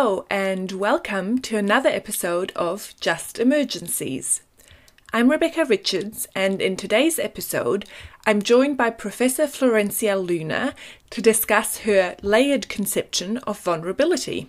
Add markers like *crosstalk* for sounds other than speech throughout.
Hello, and welcome to another episode of Just Emergencies. I'm Rebecca Richards, and in today's episode, I'm joined by Professor Florencia Luna to discuss her layered conception of vulnerability.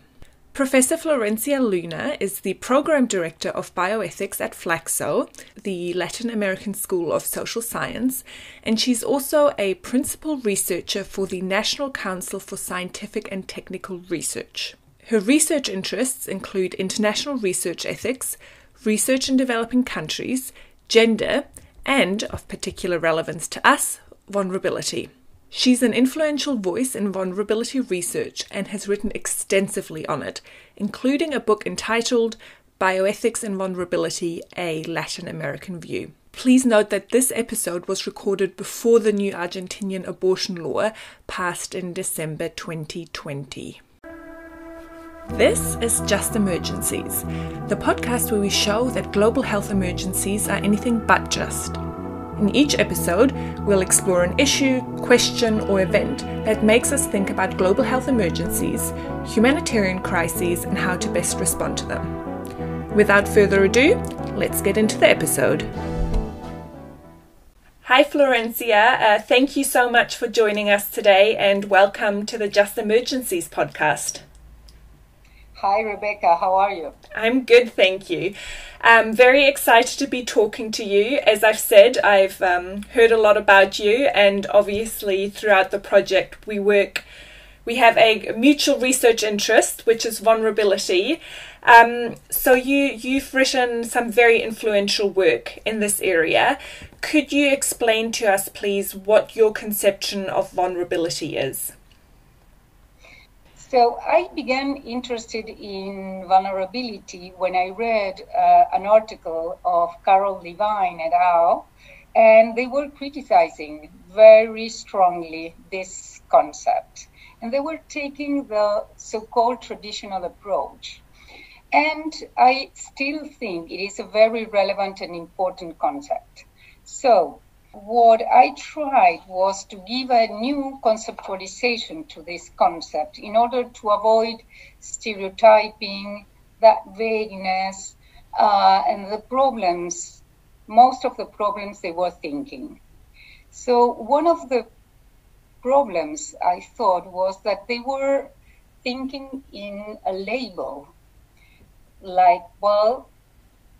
Professor Florencia Luna is the Program Director of Bioethics at FLACSO, the Latin American School of Social Science, and she's also a Principal Researcher for the National Council for Scientific and Technical Research. Her research interests include international research ethics, research in developing countries, gender, and, of particular relevance to us, vulnerability. She's an influential voice in vulnerability research and has written extensively on it, including a book entitled Bioethics and Vulnerability A Latin American View. Please note that this episode was recorded before the new Argentinian abortion law passed in December 2020. This is Just Emergencies, the podcast where we show that global health emergencies are anything but just. In each episode, we'll explore an issue, question, or event that makes us think about global health emergencies, humanitarian crises, and how to best respond to them. Without further ado, let's get into the episode. Hi, Florencia. Uh, thank you so much for joining us today and welcome to the Just Emergencies podcast. Hi, Rebecca. How are you? I'm good, thank you. I'm very excited to be talking to you. As I've said, I've um, heard a lot about you, and obviously, throughout the project, we work. We have a mutual research interest, which is vulnerability. Um, so you you've written some very influential work in this area. Could you explain to us, please, what your conception of vulnerability is? So I began interested in vulnerability when I read uh, an article of Carol Levine et al. And they were criticizing very strongly this concept. And they were taking the so called traditional approach. And I still think it is a very relevant and important concept. So what I tried was to give a new conceptualization to this concept in order to avoid stereotyping, that vagueness, uh, and the problems, most of the problems they were thinking. So, one of the problems I thought was that they were thinking in a label like, well,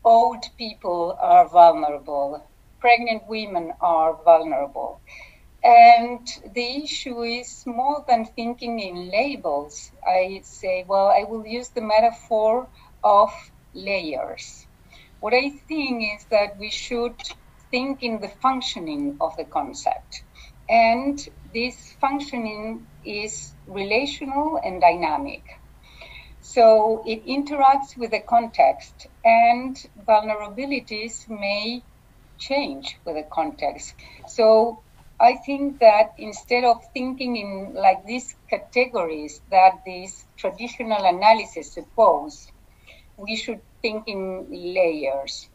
old people are vulnerable pregnant women are vulnerable. And the issue is more than thinking in labels. I say, well, I will use the metaphor of layers. What I think is that we should think in the functioning of the concept. And this functioning is relational and dynamic. So it interacts with the context, and vulnerabilities may change with the context. So I think that instead of thinking in like these categories that this traditional analysis suppose, we should think in layers.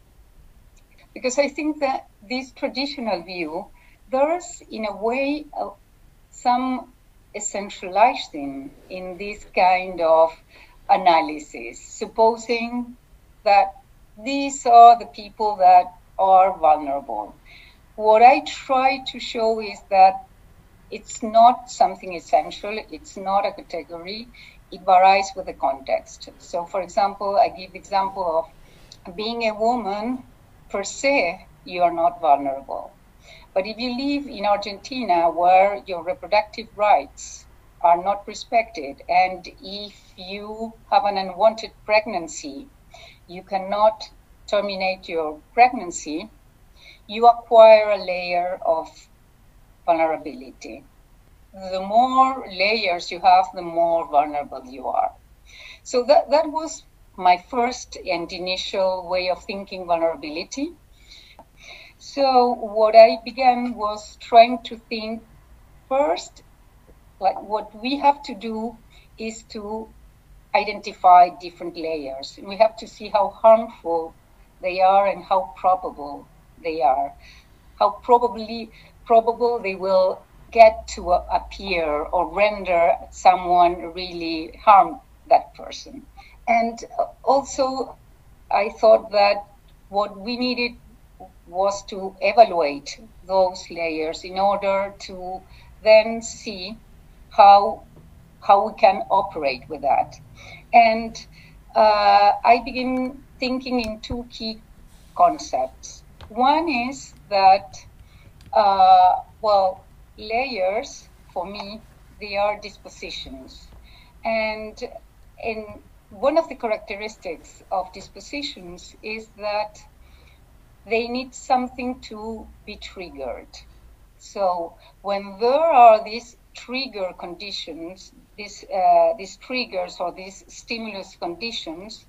Because I think that this traditional view, there's in a way uh, some essentializing in this kind of analysis, supposing that these are the people that are vulnerable. What I try to show is that it's not something essential, it's not a category, it varies with the context. So, for example, I give example of being a woman per se, you are not vulnerable. But if you live in Argentina where your reproductive rights are not respected, and if you have an unwanted pregnancy, you cannot terminate your pregnancy, you acquire a layer of vulnerability. The more layers you have, the more vulnerable you are. So that, that was my first and initial way of thinking vulnerability. So what I began was trying to think first, like what we have to do is to identify different layers. We have to see how harmful they are and how probable they are, how probably probable they will get to appear or render someone really harm that person. And also, I thought that what we needed was to evaluate those layers in order to then see how how we can operate with that. And uh, I begin thinking in two key concepts. One is that, uh, well, layers for me, they are dispositions. And in one of the characteristics of dispositions is that they need something to be triggered. So when there are these trigger conditions, these, uh, these triggers or these stimulus conditions,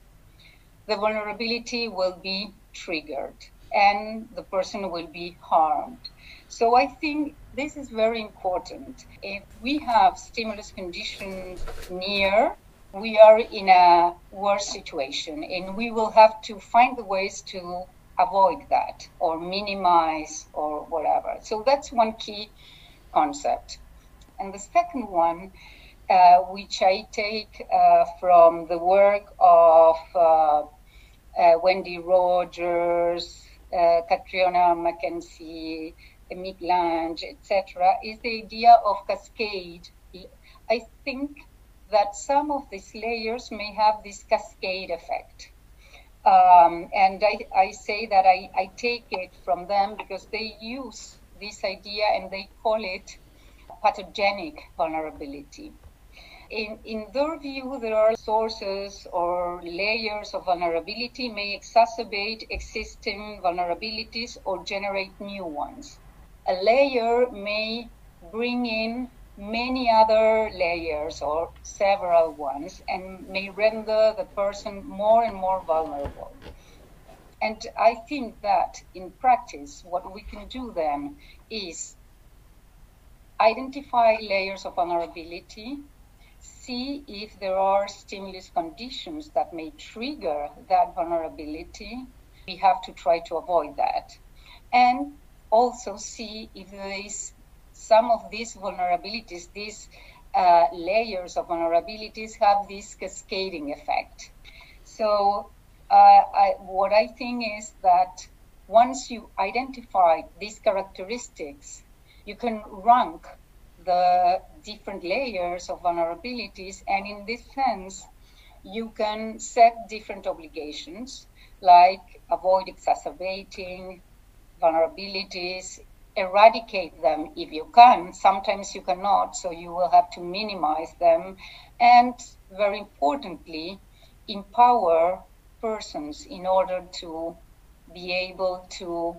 the vulnerability will be triggered and the person will be harmed. So I think this is very important. If we have stimulus conditions near, we are in a worse situation and we will have to find the ways to avoid that or minimize or whatever. So that's one key concept. And the second one, uh, which I take uh, from the work of uh, Wendy Rogers, uh, Catriona Mackenzie, Meek Lange, etc., is the idea of cascade. I think that some of these layers may have this cascade effect. Um, and I, I, say that I, I, take it from them because they use this idea and they call it pathogenic vulnerability. In, in their view, there are sources or layers of vulnerability may exacerbate existing vulnerabilities or generate new ones. A layer may bring in many other layers or several ones and may render the person more and more vulnerable. And I think that in practice, what we can do then is identify layers of vulnerability, see if there are stimulus conditions that may trigger that vulnerability. We have to try to avoid that. And also see if there is some of these vulnerabilities, these uh, layers of vulnerabilities have this cascading effect. So, uh, I, what I think is that once you identify these characteristics, you can rank the different layers of vulnerabilities, and in this sense, you can set different obligations like avoid exacerbating vulnerabilities, eradicate them if you can. Sometimes you cannot, so you will have to minimize them. And very importantly, empower persons in order to be able to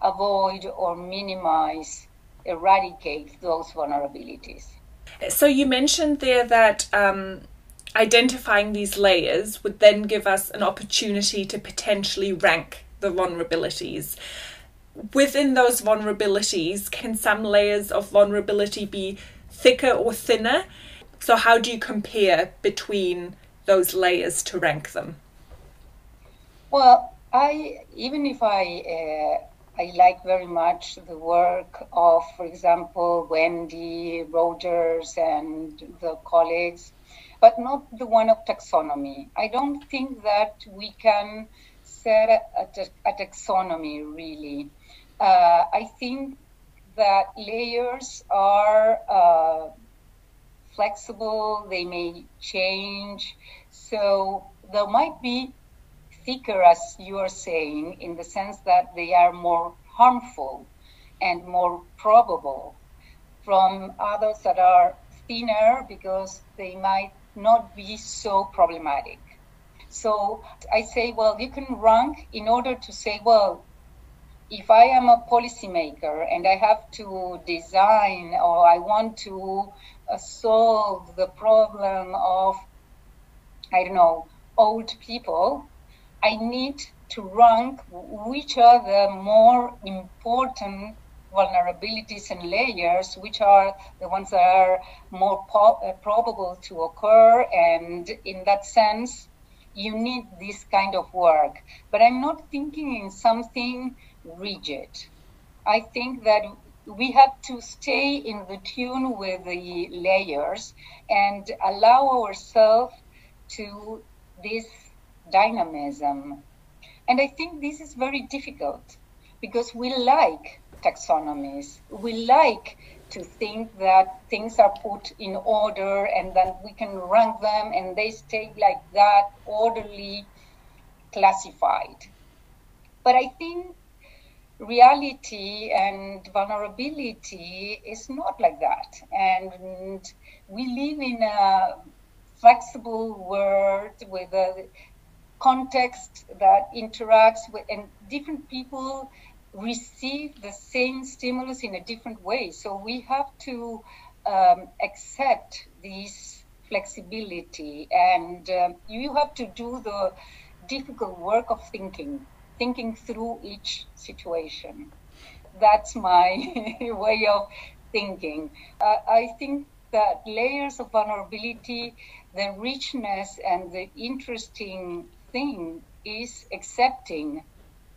avoid or minimize, eradicate those vulnerabilities. So you mentioned there that um, identifying these layers would then give us an opportunity to potentially rank the vulnerabilities within those vulnerabilities, can some layers of vulnerability be thicker or thinner? So, how do you compare between those layers to rank them? Well, I even if I uh, I like very much the work of, for example, Wendy Rogers and the colleagues, but not the one of taxonomy. I don't think that we can set a, a, taxonomy really uh, I think that layers are uh, flexible, they may change. So there might be thicker, as you are saying, in the sense that they are more harmful and more probable from others that are thinner because they might not be so problematic. So I say, well, you can rank in order to say, well, if I am a policymaker and I have to design or I want to uh, solve the problem of, I don't know, old people, I need to rank which are the more important vulnerabilities and layers, which are the ones that are more po- uh, probable to occur. And in that sense, you need this kind of work. But I'm not thinking in something rigid. I think that we have to stay in the tune with the layers and allow ourselves to this dynamism. And I think this is very difficult because we like taxonomies. We like to think that things are put in order and then we can rank them and they stay like that, orderly classified. But I think reality and vulnerability is not like that. And we live in a flexible world with a context that interacts with, and different people receive the same stimulus in a different way. So we have to um, accept this flexibility, and um, you have to do the difficult work of thinking thinking through each situation. That's my *laughs* way of thinking. Uh, I think that layers of vulnerability, the richness and the interesting thing is accepting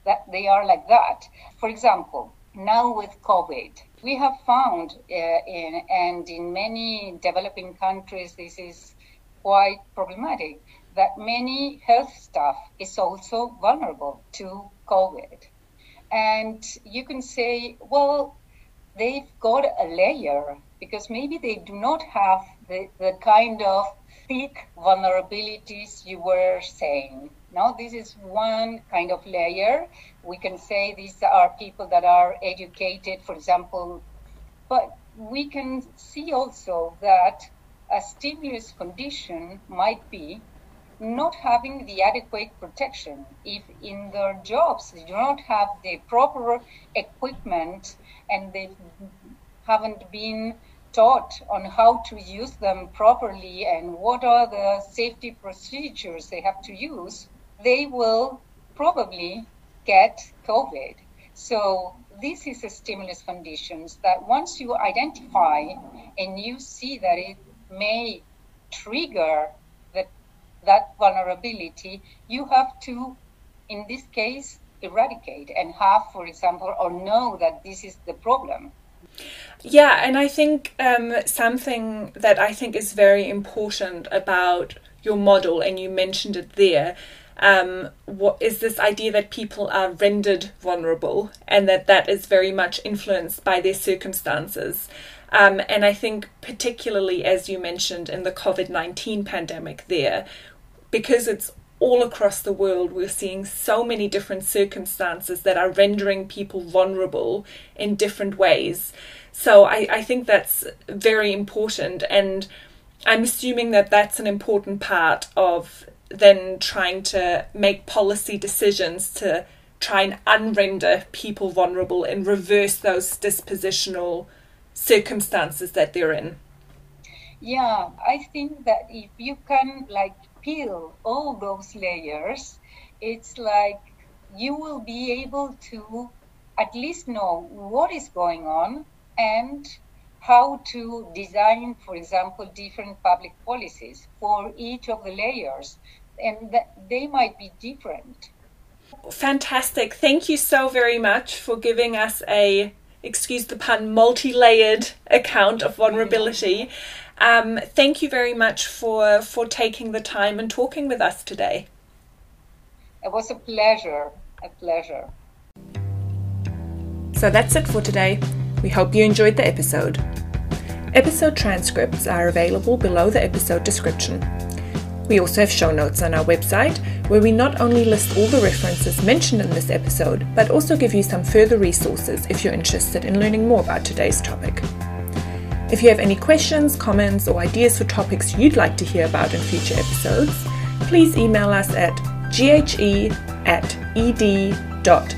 that they are like that. For example, now with COVID, we have found, uh, in, and in many developing countries, this is quite problematic that many health staff is also vulnerable to COVID. And you can say, well, they've got a layer because maybe they do not have the, the kind of thick vulnerabilities you were saying. Now, this is one kind of layer. We can say these are people that are educated, for example, but we can see also that a stimulus condition might be not having the adequate protection. If in their jobs they do not have the proper equipment and they haven't been taught on how to use them properly and what are the safety procedures they have to use, they will probably get COVID. So this is a stimulus conditions that once you identify and you see that it may trigger that vulnerability, you have to, in this case, eradicate and have, for example, or know that this is the problem. Yeah, and I think um, something that I think is very important about your model, and you mentioned it there, um, what is this idea that people are rendered vulnerable and that that is very much influenced by their circumstances. Um, and I think, particularly as you mentioned in the COVID 19 pandemic, there, because it's all across the world, we're seeing so many different circumstances that are rendering people vulnerable in different ways. So I, I think that's very important. And I'm assuming that that's an important part of then trying to make policy decisions to try and unrender people vulnerable and reverse those dispositional circumstances that they're in. Yeah, I think that if you can like peel all those layers, it's like you will be able to at least know what is going on and how to design, for example, different public policies for each of the layers. And they might be different. Fantastic. Thank you so very much for giving us a, excuse the pun, multi layered account of vulnerability. Um, thank you very much for, for taking the time and talking with us today. It was a pleasure, a pleasure. So that's it for today. We hope you enjoyed the episode. Episode transcripts are available below the episode description. We also have show notes on our website where we not only list all the references mentioned in this episode, but also give you some further resources if you're interested in learning more about today's topic. If you have any questions, comments, or ideas for topics you'd like to hear about in future episodes, please email us at ghe at ed.ac.uk.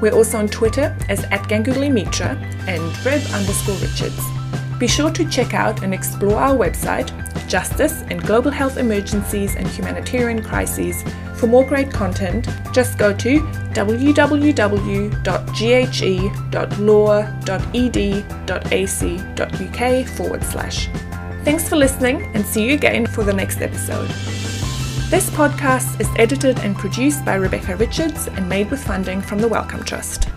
We're also on Twitter as at Ganguli Mitra and Reb underscore Richards. Be sure to check out and explore our website, Justice in Global Health Emergencies and Humanitarian Crises. For more great content, just go to www.ghe.law.ed.ac.uk forward slash. Thanks for listening and see you again for the next episode. This podcast is edited and produced by Rebecca Richards and made with funding from the Wellcome Trust.